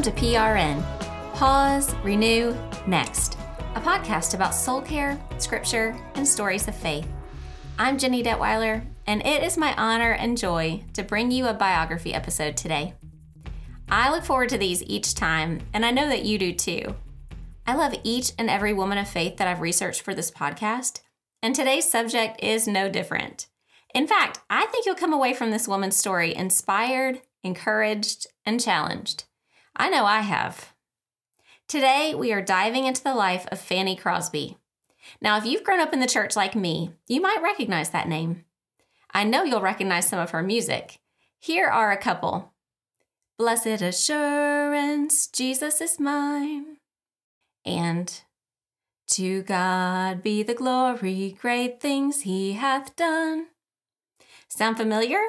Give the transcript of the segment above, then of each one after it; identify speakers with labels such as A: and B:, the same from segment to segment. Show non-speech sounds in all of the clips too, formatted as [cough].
A: Welcome to PRN Pause, Renew, Next, a podcast about soul care, scripture, and stories of faith. I'm Jenny Detweiler, and it is my honor and joy to bring you a biography episode today. I look forward to these each time, and I know that you do too. I love each and every woman of faith that I've researched for this podcast, and today's subject is no different. In fact, I think you'll come away from this woman's story inspired, encouraged, and challenged. I know I have. Today, we are diving into the life of Fanny Crosby. Now, if you've grown up in the church like me, you might recognize that name. I know you'll recognize some of her music. Here are a couple Blessed Assurance, Jesus is mine. And To God be the glory, great things he hath done. Sound familiar?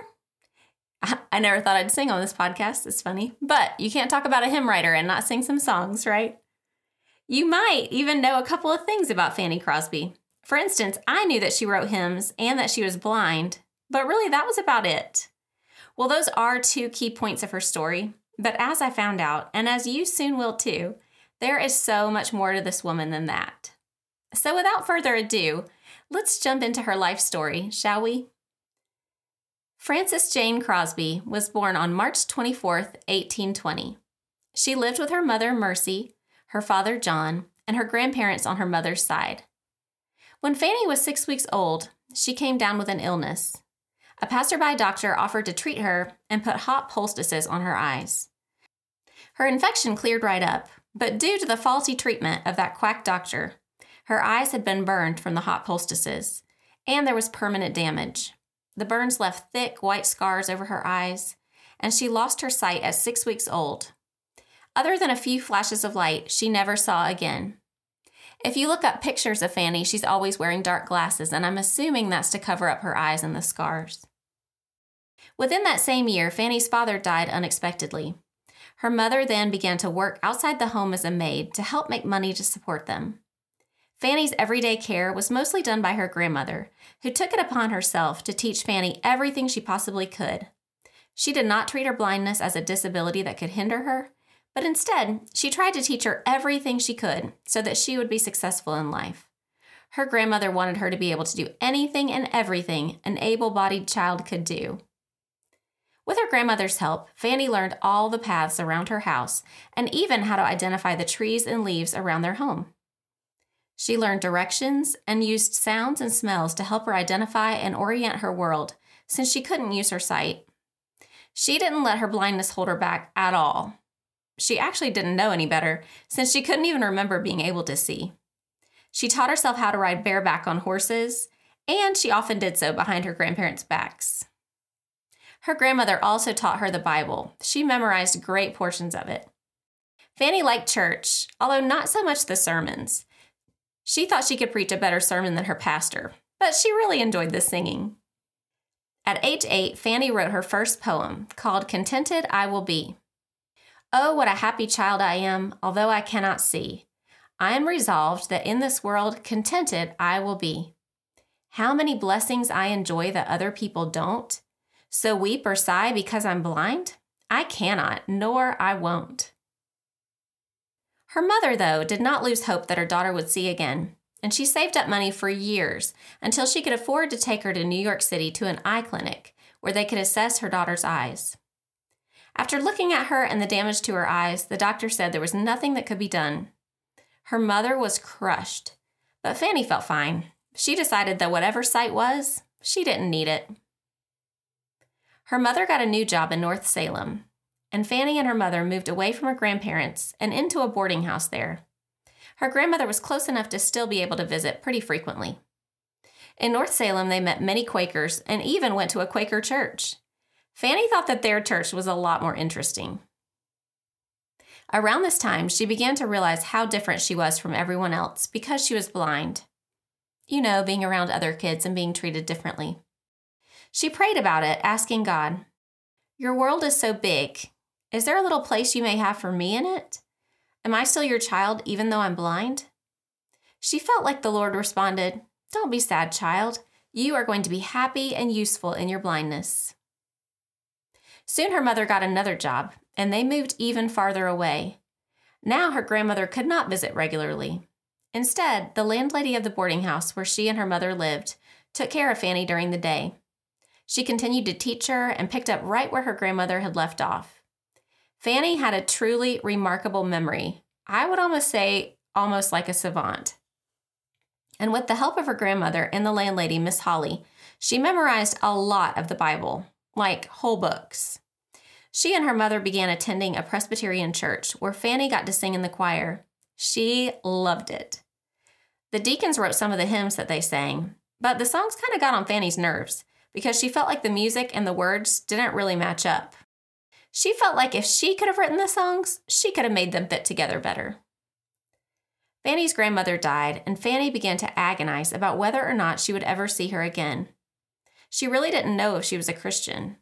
A: I never thought I'd sing on this podcast. It's funny. But you can't talk about a hymn writer and not sing some songs, right? You might even know a couple of things about Fanny Crosby. For instance, I knew that she wrote hymns and that she was blind, but really that was about it. Well, those are two key points of her story. But as I found out, and as you soon will too, there is so much more to this woman than that. So without further ado, let's jump into her life story, shall we? Frances Jane Crosby was born on March 24, 1820. She lived with her mother, Mercy, her father, John, and her grandparents on her mother's side. When Fanny was six weeks old, she came down with an illness. A passerby doctor offered to treat her and put hot poultices on her eyes. Her infection cleared right up, but due to the faulty treatment of that quack doctor, her eyes had been burned from the hot poultices, and there was permanent damage. The burns left thick white scars over her eyes, and she lost her sight at six weeks old. Other than a few flashes of light, she never saw again. If you look up pictures of Fanny, she's always wearing dark glasses, and I'm assuming that's to cover up her eyes and the scars. Within that same year, Fanny's father died unexpectedly. Her mother then began to work outside the home as a maid to help make money to support them. Fanny's everyday care was mostly done by her grandmother, who took it upon herself to teach Fanny everything she possibly could. She did not treat her blindness as a disability that could hinder her, but instead, she tried to teach her everything she could so that she would be successful in life. Her grandmother wanted her to be able to do anything and everything an able bodied child could do. With her grandmother's help, Fanny learned all the paths around her house and even how to identify the trees and leaves around their home. She learned directions and used sounds and smells to help her identify and orient her world, since she couldn't use her sight. She didn't let her blindness hold her back at all. She actually didn't know any better, since she couldn't even remember being able to see. She taught herself how to ride bareback on horses, and she often did so behind her grandparents' backs. Her grandmother also taught her the Bible. She memorized great portions of it. Fanny liked church, although not so much the sermons. She thought she could preach a better sermon than her pastor, but she really enjoyed the singing. At age eight, Fanny wrote her first poem called Contented I Will Be. Oh, what a happy child I am, although I cannot see. I am resolved that in this world contented I will be. How many blessings I enjoy that other people don't. So weep or sigh because I'm blind? I cannot, nor I won't. Her mother, though, did not lose hope that her daughter would see again, and she saved up money for years until she could afford to take her to New York City to an eye clinic where they could assess her daughter's eyes. After looking at her and the damage to her eyes, the doctor said there was nothing that could be done. Her mother was crushed, but Fanny felt fine. She decided that whatever sight was, she didn't need it. Her mother got a new job in North Salem, and Fanny and her mother moved away from her grandparents and into a boarding house there. Her grandmother was close enough to still be able to visit pretty frequently. In North Salem, they met many Quakers and even went to a Quaker church. Fanny thought that their church was a lot more interesting. Around this time, she began to realize how different she was from everyone else because she was blind. You know, being around other kids and being treated differently. She prayed about it, asking God, Your world is so big. Is there a little place you may have for me in it? Am I still your child even though I'm blind? She felt like the Lord responded, Don't be sad, child. You are going to be happy and useful in your blindness. Soon her mother got another job, and they moved even farther away. Now her grandmother could not visit regularly. Instead, the landlady of the boarding house where she and her mother lived took care of Fanny during the day. She continued to teach her and picked up right where her grandmother had left off. Fanny had a truly remarkable memory. I would almost say almost like a savant. And with the help of her grandmother and the landlady, Miss Hawley, she memorized a lot of the Bible, like whole books. She and her mother began attending a Presbyterian church where Fanny got to sing in the choir. She loved it. The deacons wrote some of the hymns that they sang, but the songs kind of got on Fanny's nerves because she felt like the music and the words didn't really match up. She felt like if she could have written the songs, she could have made them fit together better. Fanny's grandmother died, and Fanny began to agonize about whether or not she would ever see her again. She really didn't know if she was a Christian.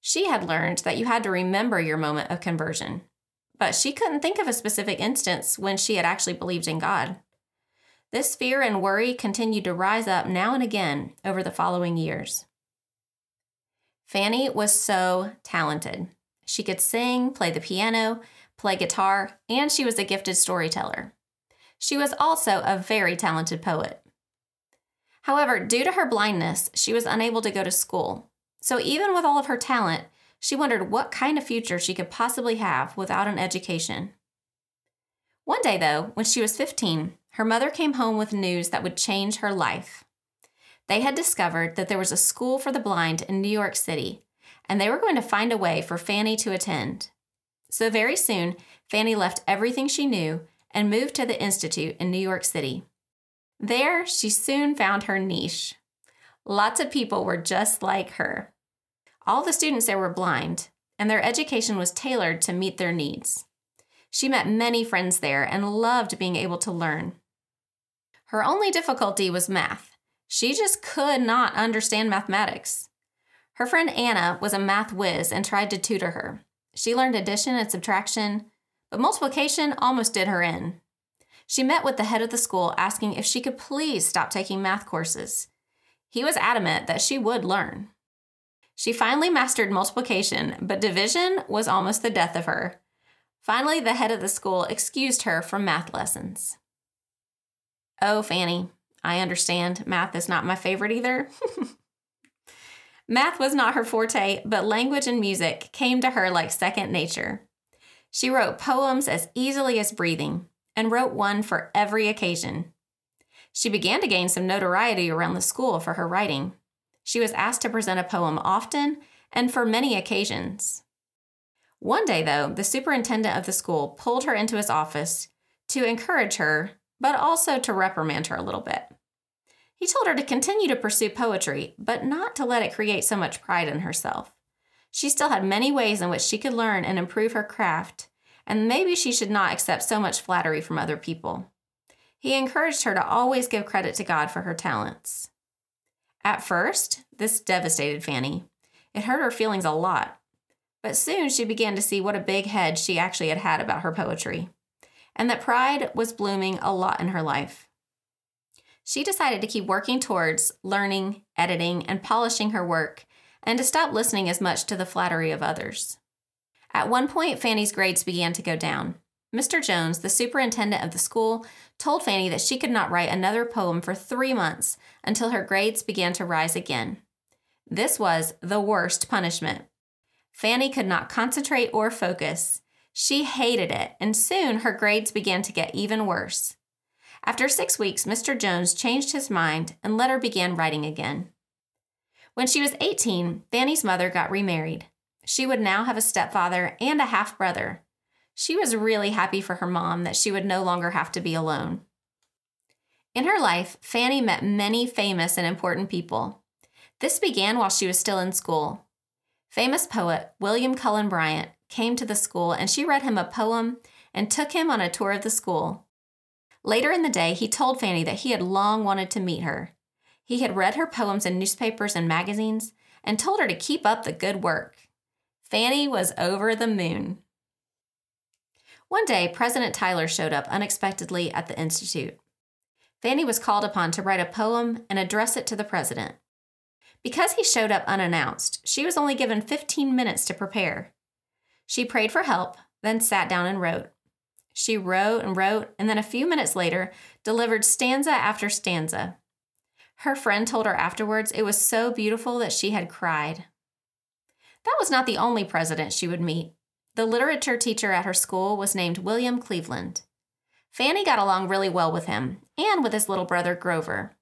A: She had learned that you had to remember your moment of conversion, but she couldn't think of a specific instance when she had actually believed in God. This fear and worry continued to rise up now and again over the following years. Fanny was so talented. She could sing, play the piano, play guitar, and she was a gifted storyteller. She was also a very talented poet. However, due to her blindness, she was unable to go to school. So even with all of her talent, she wondered what kind of future she could possibly have without an education. One day, though, when she was 15, her mother came home with news that would change her life. They had discovered that there was a school for the blind in New York City, and they were going to find a way for Fanny to attend. So very soon, Fanny left everything she knew and moved to the Institute in New York City. There, she soon found her niche. Lots of people were just like her. All the students there were blind, and their education was tailored to meet their needs. She met many friends there and loved being able to learn. Her only difficulty was math. She just could not understand mathematics. Her friend Anna was a math whiz and tried to tutor her. She learned addition and subtraction, but multiplication almost did her in. She met with the head of the school asking if she could please stop taking math courses. He was adamant that she would learn. She finally mastered multiplication, but division was almost the death of her. Finally, the head of the school excused her from math lessons. Oh, Fanny, I understand. Math is not my favorite either. [laughs] Math was not her forte, but language and music came to her like second nature. She wrote poems as easily as breathing and wrote one for every occasion. She began to gain some notoriety around the school for her writing. She was asked to present a poem often and for many occasions. One day, though, the superintendent of the school pulled her into his office to encourage her but also to reprimand her a little bit. He told her to continue to pursue poetry, but not to let it create so much pride in herself. She still had many ways in which she could learn and improve her craft, and maybe she should not accept so much flattery from other people. He encouraged her to always give credit to God for her talents. At first, this devastated Fanny. It hurt her feelings a lot, but soon she began to see what a big head she actually had had about her poetry and that pride was blooming a lot in her life. She decided to keep working towards learning, editing, and polishing her work, and to stop listening as much to the flattery of others. At one point, Fanny's grades began to go down. Mr. Jones, the superintendent of the school, told Fanny that she could not write another poem for three months until her grades began to rise again. This was the worst punishment. Fanny could not concentrate or focus. She hated it, and soon her grades began to get even worse. After six weeks, Mr. Jones changed his mind and let her begin writing again. When she was 18, Fanny's mother got remarried. She would now have a stepfather and a half brother. She was really happy for her mom that she would no longer have to be alone. In her life, Fanny met many famous and important people. This began while she was still in school. Famous poet William Cullen Bryant came to the school and she read him a poem and took him on a tour of the school. Later in the day, he told Fanny that he had long wanted to meet her. He had read her poems in newspapers and magazines and told her to keep up the good work. Fanny was over the moon. One day, President Tyler showed up unexpectedly at the Institute. Fanny was called upon to write a poem and address it to the president. Because he showed up unannounced, she was only given 15 minutes to prepare. She prayed for help, then sat down and wrote. She wrote and wrote, and then a few minutes later delivered stanza after stanza. Her friend told her afterwards it was so beautiful that she had cried. That was not the only president she would meet. The literature teacher at her school was named William Cleveland. Fanny got along really well with him and with his little brother Grover.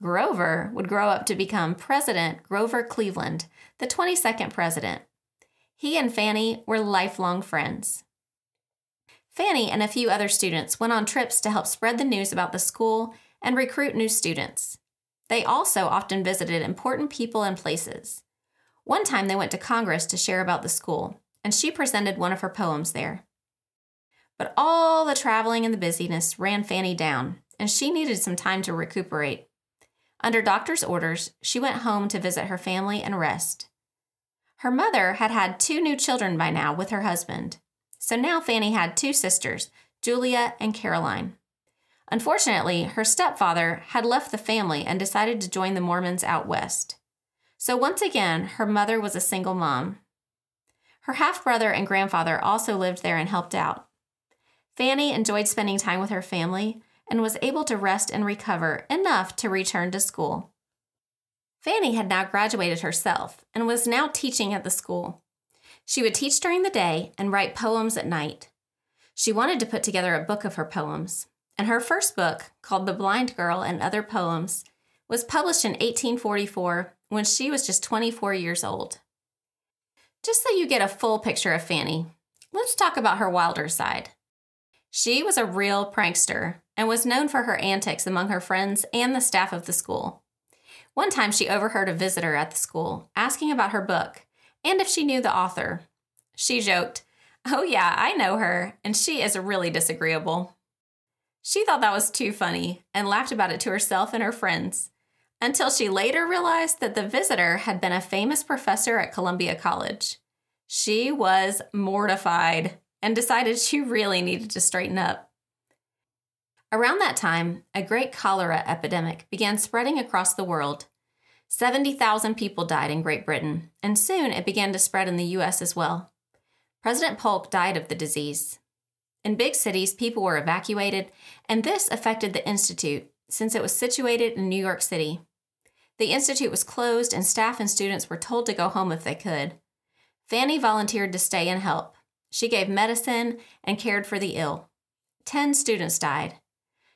A: Grover would grow up to become President Grover Cleveland, the 22nd president. He and Fanny were lifelong friends. Fanny and a few other students went on trips to help spread the news about the school and recruit new students. They also often visited important people and places. One time they went to Congress to share about the school, and she presented one of her poems there. But all the traveling and the busyness ran Fanny down, and she needed some time to recuperate. Under doctor's orders, she went home to visit her family and rest. Her mother had had two new children by now with her husband, so now Fanny had two sisters, Julia and Caroline. Unfortunately, her stepfather had left the family and decided to join the Mormons out west. So once again, her mother was a single mom. Her half brother and grandfather also lived there and helped out. Fanny enjoyed spending time with her family and was able to rest and recover enough to return to school. Fanny had now graduated herself and was now teaching at the school. She would teach during the day and write poems at night. She wanted to put together a book of her poems, and her first book, called The Blind Girl and Other Poems, was published in 1844 when she was just 24 years old. Just so you get a full picture of Fanny, let's talk about her wilder side. She was a real prankster and was known for her antics among her friends and the staff of the school. One time she overheard a visitor at the school asking about her book and if she knew the author. She joked, Oh, yeah, I know her, and she is really disagreeable. She thought that was too funny and laughed about it to herself and her friends until she later realized that the visitor had been a famous professor at Columbia College. She was mortified and decided she really needed to straighten up. Around that time, a great cholera epidemic began spreading across the world. 70,000 people died in Great Britain, and soon it began to spread in the US as well. President Polk died of the disease. In big cities, people were evacuated, and this affected the Institute since it was situated in New York City. The Institute was closed, and staff and students were told to go home if they could. Fanny volunteered to stay and help. She gave medicine and cared for the ill. Ten students died.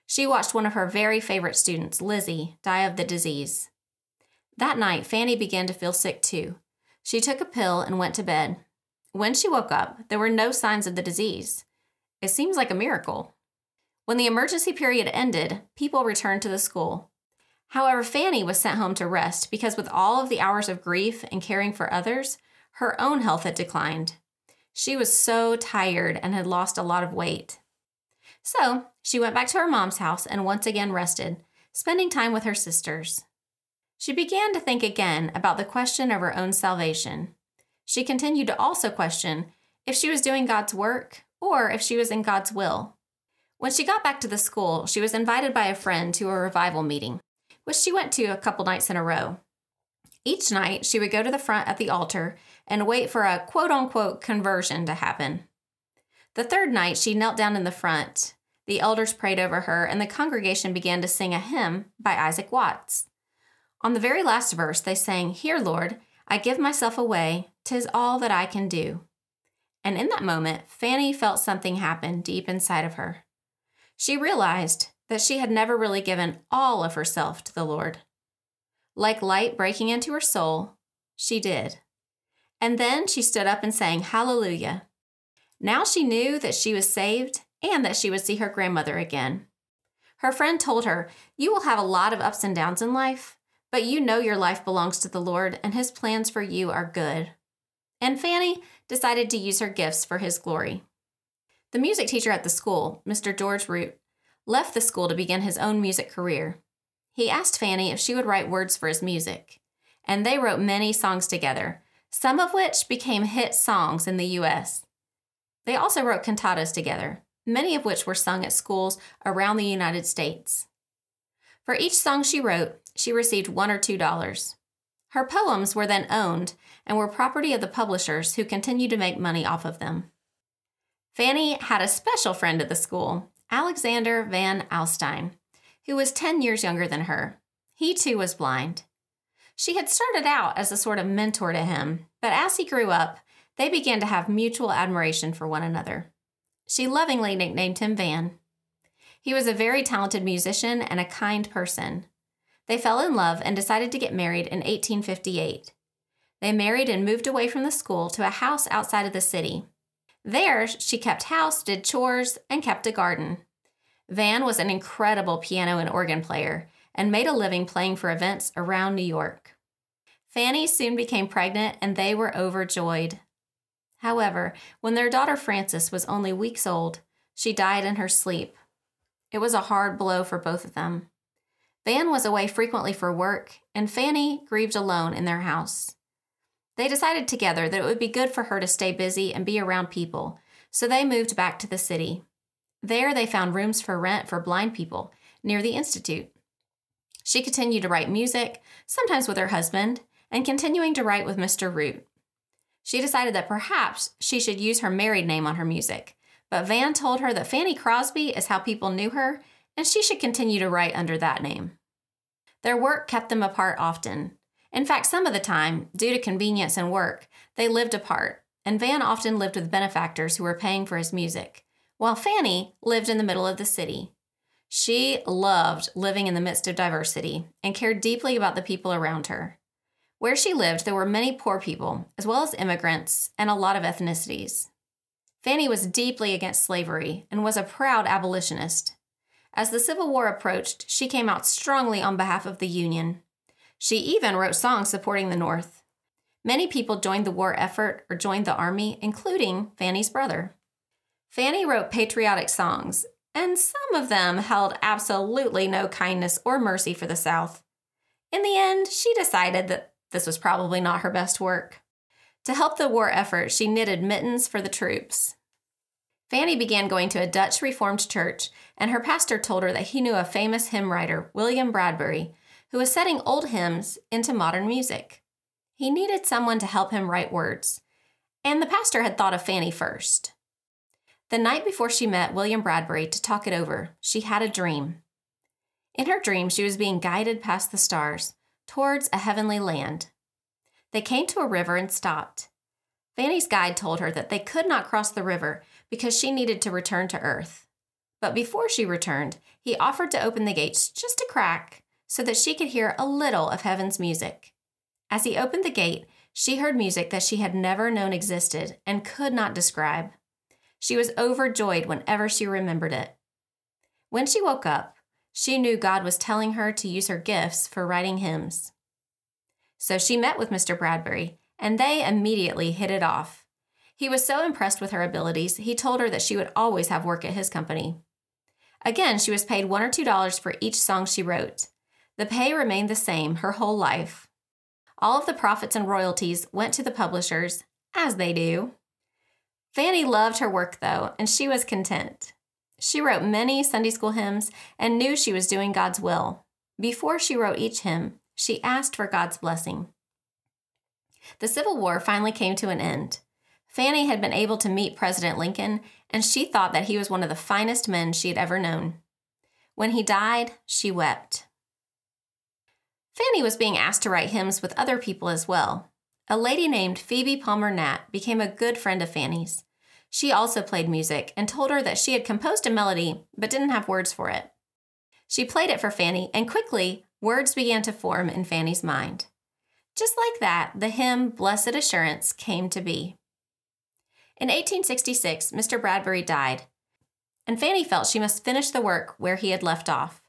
A: She watched one of her very favorite students, Lizzie, die of the disease. That night, Fanny began to feel sick too. She took a pill and went to bed. When she woke up, there were no signs of the disease. It seems like a miracle. When the emergency period ended, people returned to the school. However, Fanny was sent home to rest because, with all of the hours of grief and caring for others, her own health had declined. She was so tired and had lost a lot of weight. So, she went back to her mom's house and once again rested, spending time with her sisters. She began to think again about the question of her own salvation. She continued to also question if she was doing God's work or if she was in God's will. When she got back to the school, she was invited by a friend to a revival meeting which she went to a couple nights in a row. Each night, she would go to the front at the altar and wait for a quote unquote conversion to happen. The third night, she knelt down in the front. The elders prayed over her, and the congregation began to sing a hymn by Isaac Watts. On the very last verse, they sang, Here, Lord, I give myself away, tis all that I can do. And in that moment, Fanny felt something happen deep inside of her. She realized that she had never really given all of herself to the Lord. Like light breaking into her soul, she did. And then she stood up and sang Hallelujah. Now she knew that she was saved and that she would see her grandmother again. Her friend told her, You will have a lot of ups and downs in life, but you know your life belongs to the Lord and His plans for you are good. And Fanny decided to use her gifts for His glory. The music teacher at the school, Mr. George Root, left the school to begin his own music career. He asked Fanny if she would write words for his music, and they wrote many songs together, some of which became hit songs in the U.S. They also wrote cantatas together, many of which were sung at schools around the United States. For each song she wrote, she received one or two dollars. Her poems were then owned and were property of the publishers who continued to make money off of them. Fanny had a special friend at the school, Alexander Van Alstyne, who was 10 years younger than her. He too was blind. She had started out as a sort of mentor to him, but as he grew up, they began to have mutual admiration for one another. She lovingly nicknamed him Van. He was a very talented musician and a kind person. They fell in love and decided to get married in 1858. They married and moved away from the school to a house outside of the city. There, she kept house, did chores, and kept a garden. Van was an incredible piano and organ player and made a living playing for events around New York. Fanny soon became pregnant and they were overjoyed. However, when their daughter Frances was only weeks old, she died in her sleep. It was a hard blow for both of them. Van was away frequently for work, and Fanny grieved alone in their house. They decided together that it would be good for her to stay busy and be around people, so they moved back to the city. There, they found rooms for rent for blind people near the Institute. She continued to write music, sometimes with her husband, and continuing to write with Mr. Root. She decided that perhaps she should use her married name on her music, but Van told her that Fanny Crosby is how people knew her, and she should continue to write under that name. Their work kept them apart often. In fact, some of the time, due to convenience and work, they lived apart, and Van often lived with benefactors who were paying for his music, while Fanny lived in the middle of the city. She loved living in the midst of diversity and cared deeply about the people around her. Where she lived, there were many poor people, as well as immigrants, and a lot of ethnicities. Fanny was deeply against slavery and was a proud abolitionist. As the Civil War approached, she came out strongly on behalf of the Union. She even wrote songs supporting the North. Many people joined the war effort or joined the army, including Fanny's brother. Fanny wrote patriotic songs, and some of them held absolutely no kindness or mercy for the South. In the end, she decided that this was probably not her best work. To help the war effort, she knitted mittens for the troops. Fanny began going to a Dutch Reformed church, and her pastor told her that he knew a famous hymn writer, William Bradbury, who was setting old hymns into modern music. He needed someone to help him write words, and the pastor had thought of Fanny first. The night before she met William Bradbury to talk it over, she had a dream. In her dream, she was being guided past the stars towards a heavenly land. They came to a river and stopped. Fanny's guide told her that they could not cross the river because she needed to return to Earth. But before she returned, he offered to open the gates just a crack so that she could hear a little of heaven's music. As he opened the gate, she heard music that she had never known existed and could not describe. She was overjoyed whenever she remembered it. When she woke up, she knew God was telling her to use her gifts for writing hymns. So she met with Mr. Bradbury, and they immediately hit it off. He was so impressed with her abilities, he told her that she would always have work at his company. Again, she was paid one or two dollars for each song she wrote. The pay remained the same her whole life. All of the profits and royalties went to the publishers, as they do. Fanny loved her work, though, and she was content. She wrote many Sunday school hymns and knew she was doing God's will. Before she wrote each hymn, she asked for God's blessing. The Civil War finally came to an end. Fanny had been able to meet President Lincoln, and she thought that he was one of the finest men she had ever known. When he died, she wept. Fanny was being asked to write hymns with other people as well. A lady named Phoebe Palmer Knapp became a good friend of Fanny's. She also played music and told her that she had composed a melody but didn't have words for it. She played it for Fanny, and quickly, words began to form in Fanny's mind. Just like that, the hymn Blessed Assurance came to be. In 1866, Mr. Bradbury died, and Fanny felt she must finish the work where he had left off.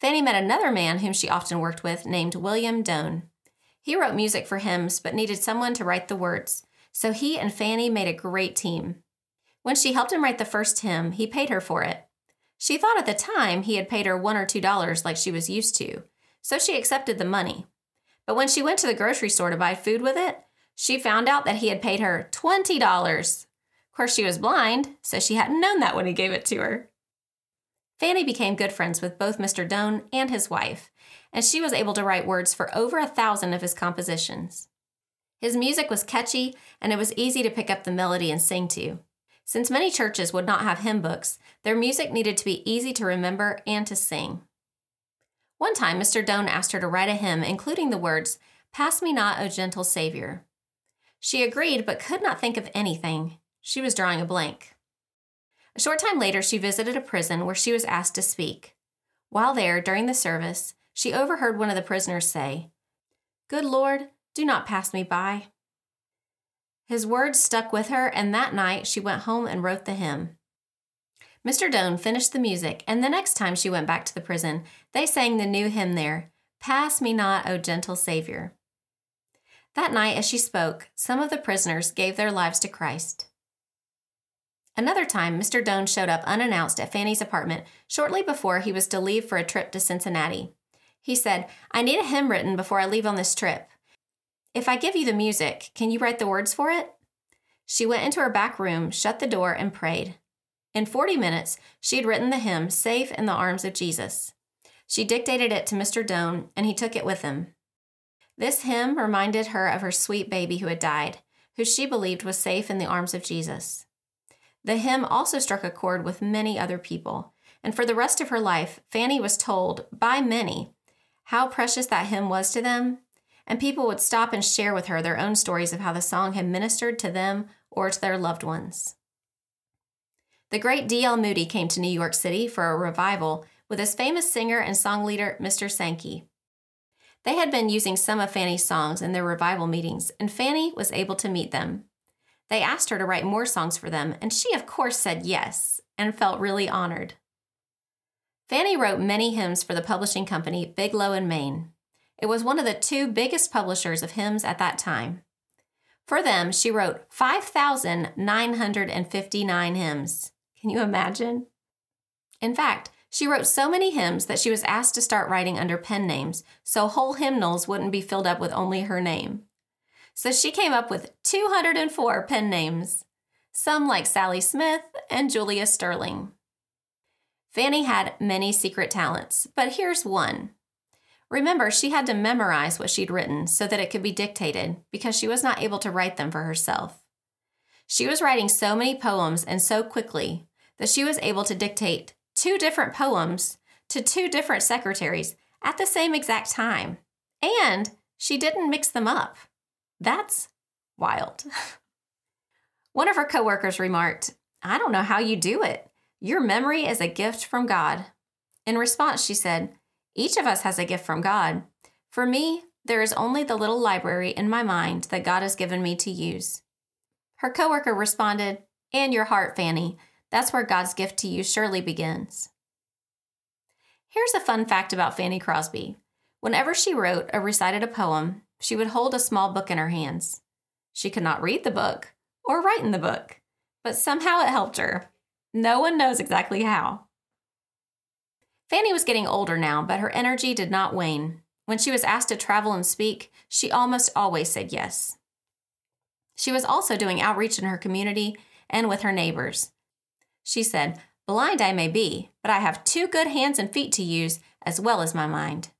A: Fanny met another man whom she often worked with named William Doane. He wrote music for hymns but needed someone to write the words, so he and Fanny made a great team. When she helped him write the first hymn, he paid her for it. She thought at the time he had paid her one or two dollars like she was used to, so she accepted the money. But when she went to the grocery store to buy food with it, she found out that he had paid her $20. Of course, she was blind, so she hadn't known that when he gave it to her. Fanny became good friends with both Mr. Doane and his wife, and she was able to write words for over a thousand of his compositions. His music was catchy, and it was easy to pick up the melody and sing to. Since many churches would not have hymn books, their music needed to be easy to remember and to sing. One time, Mr. Doane asked her to write a hymn including the words, Pass me not, O gentle Savior. She agreed, but could not think of anything. She was drawing a blank. A short time later, she visited a prison where she was asked to speak. While there, during the service, she overheard one of the prisoners say, Good Lord, do not pass me by. His words stuck with her, and that night she went home and wrote the hymn. Mr. Doane finished the music, and the next time she went back to the prison, they sang the new hymn there Pass me not, O gentle Savior. That night, as she spoke, some of the prisoners gave their lives to Christ. Another time, Mr. Doane showed up unannounced at Fanny's apartment shortly before he was to leave for a trip to Cincinnati. He said, I need a hymn written before I leave on this trip. If I give you the music, can you write the words for it? She went into her back room, shut the door, and prayed. In 40 minutes, she had written the hymn, Safe in the Arms of Jesus. She dictated it to Mr. Doane, and he took it with him. This hymn reminded her of her sweet baby who had died, who she believed was safe in the arms of Jesus. The hymn also struck a chord with many other people, and for the rest of her life, Fanny was told by many how precious that hymn was to them and people would stop and share with her their own stories of how the song had ministered to them or to their loved ones. The great D.L. Moody came to New York City for a revival with his famous singer and song leader, Mr. Sankey. They had been using some of Fanny's songs in their revival meetings, and Fanny was able to meet them. They asked her to write more songs for them, and she, of course, said yes and felt really honored. Fanny wrote many hymns for the publishing company Biglow and Main. It was one of the two biggest publishers of hymns at that time. For them, she wrote 5,959 hymns. Can you imagine? In fact, she wrote so many hymns that she was asked to start writing under pen names so whole hymnals wouldn't be filled up with only her name. So she came up with 204 pen names, some like Sally Smith and Julia Sterling. Fanny had many secret talents, but here's one. Remember, she had to memorize what she'd written so that it could be dictated because she was not able to write them for herself. She was writing so many poems and so quickly that she was able to dictate two different poems to two different secretaries at the same exact time. And she didn't mix them up. That's wild. [laughs] One of her coworkers remarked, I don't know how you do it. Your memory is a gift from God. In response, she said, each of us has a gift from God. For me, there is only the little library in my mind that God has given me to use. Her coworker responded, And your heart, Fanny. That's where God's gift to you surely begins. Here's a fun fact about Fanny Crosby. Whenever she wrote or recited a poem, she would hold a small book in her hands. She could not read the book or write in the book, but somehow it helped her. No one knows exactly how. Fanny was getting older now, but her energy did not wane. When she was asked to travel and speak, she almost always said yes. She was also doing outreach in her community and with her neighbors. She said, Blind I may be, but I have two good hands and feet to use, as well as my mind.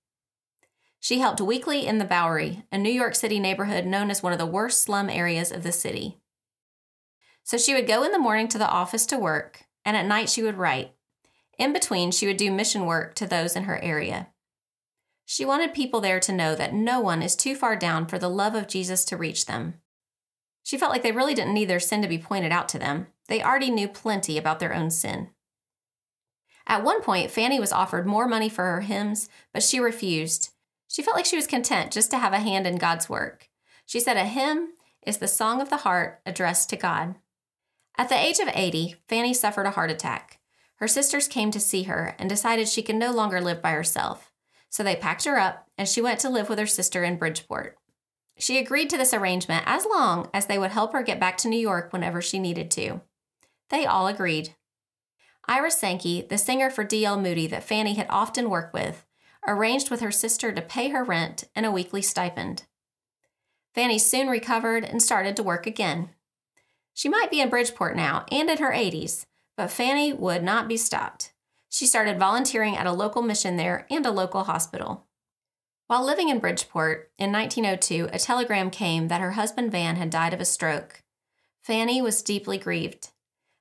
A: She helped weekly in the Bowery, a New York City neighborhood known as one of the worst slum areas of the city. So she would go in the morning to the office to work, and at night she would write. In between, she would do mission work to those in her area. She wanted people there to know that no one is too far down for the love of Jesus to reach them. She felt like they really didn't need their sin to be pointed out to them. They already knew plenty about their own sin. At one point, Fanny was offered more money for her hymns, but she refused. She felt like she was content just to have a hand in God's work. She said a hymn is the song of the heart addressed to God. At the age of 80, Fanny suffered a heart attack. Her sisters came to see her and decided she could no longer live by herself. So they packed her up and she went to live with her sister in Bridgeport. She agreed to this arrangement as long as they would help her get back to New York whenever she needed to. They all agreed. Ira Sankey, the singer for D.L. Moody that Fanny had often worked with, arranged with her sister to pay her rent and a weekly stipend. Fanny soon recovered and started to work again. She might be in Bridgeport now and in her 80s, but Fanny would not be stopped. She started volunteering at a local mission there and a local hospital. While living in Bridgeport, in 1902, a telegram came that her husband Van had died of a stroke. Fanny was deeply grieved.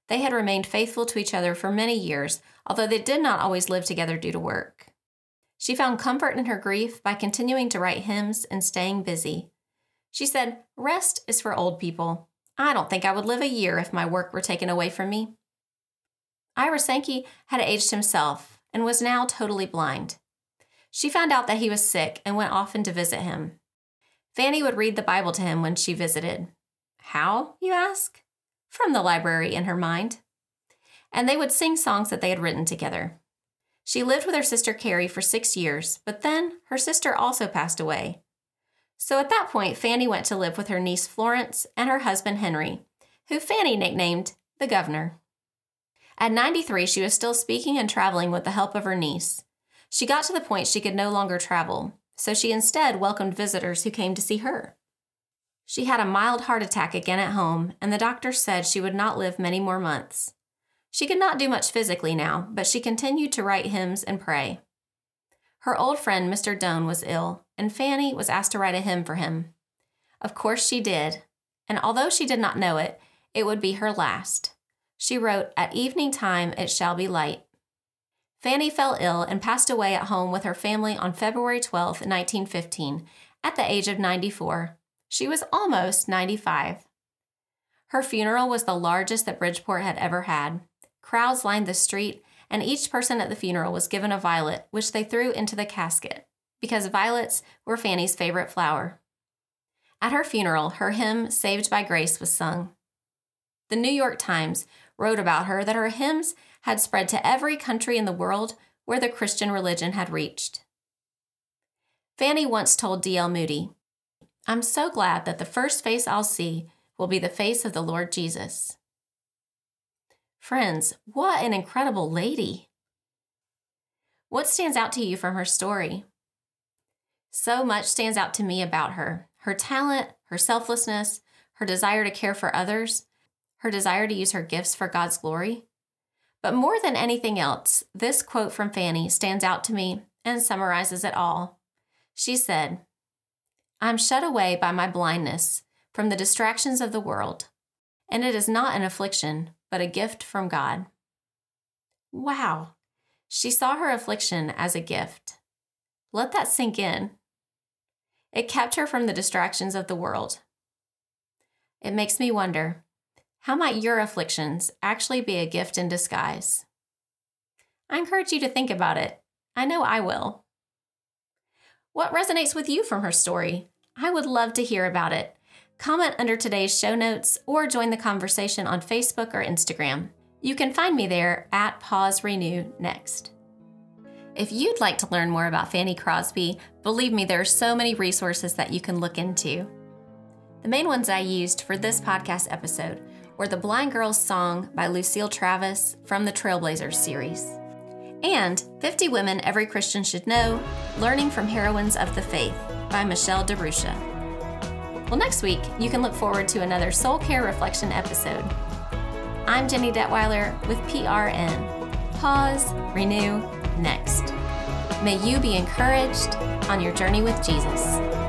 A: They had remained faithful to each other for many years, although they did not always live together due to work. She found comfort in her grief by continuing to write hymns and staying busy. She said, Rest is for old people. I don't think I would live a year if my work were taken away from me. Ira Sankey had aged himself and was now totally blind. She found out that he was sick and went often to visit him. Fanny would read the Bible to him when she visited. How, you ask? From the library in her mind. And they would sing songs that they had written together. She lived with her sister Carrie for six years, but then her sister also passed away. So at that point, Fanny went to live with her niece Florence and her husband Henry, who Fanny nicknamed the Governor. At 93, she was still speaking and traveling with the help of her niece. She got to the point she could no longer travel, so she instead welcomed visitors who came to see her. She had a mild heart attack again at home, and the doctor said she would not live many more months. She could not do much physically now, but she continued to write hymns and pray. Her old friend, Mr. Doane, was ill, and Fanny was asked to write a hymn for him. Of course, she did, and although she did not know it, it would be her last. She wrote, At evening time it shall be light. Fanny fell ill and passed away at home with her family on February 12, 1915, at the age of 94. She was almost 95. Her funeral was the largest that Bridgeport had ever had. Crowds lined the street, and each person at the funeral was given a violet, which they threw into the casket, because violets were Fanny's favorite flower. At her funeral, her hymn, Saved by Grace, was sung. The New York Times wrote about her that her hymns had spread to every country in the world where the Christian religion had reached. Fanny once told D.L. Moody, I'm so glad that the first face I'll see will be the face of the Lord Jesus. Friends, what an incredible lady! What stands out to you from her story? So much stands out to me about her her talent, her selflessness, her desire to care for others, her desire to use her gifts for God's glory. But more than anything else, this quote from Fanny stands out to me and summarizes it all. She said, I'm shut away by my blindness from the distractions of the world, and it is not an affliction, but a gift from God. Wow, she saw her affliction as a gift. Let that sink in. It kept her from the distractions of the world. It makes me wonder how might your afflictions actually be a gift in disguise? I encourage you to think about it. I know I will. What resonates with you from her story? I would love to hear about it. Comment under today's show notes or join the conversation on Facebook or Instagram. You can find me there at Pause Renew Next. If you'd like to learn more about Fanny Crosby, believe me, there are so many resources that you can look into. The main ones I used for this podcast episode were The Blind Girl's Song by Lucille Travis from the Trailblazers series. And 50 Women Every Christian Should Know Learning from Heroines of the Faith by Michelle DeRusha. Well, next week, you can look forward to another Soul Care Reflection episode. I'm Jenny Detweiler with PRN. Pause, renew, next. May you be encouraged on your journey with Jesus.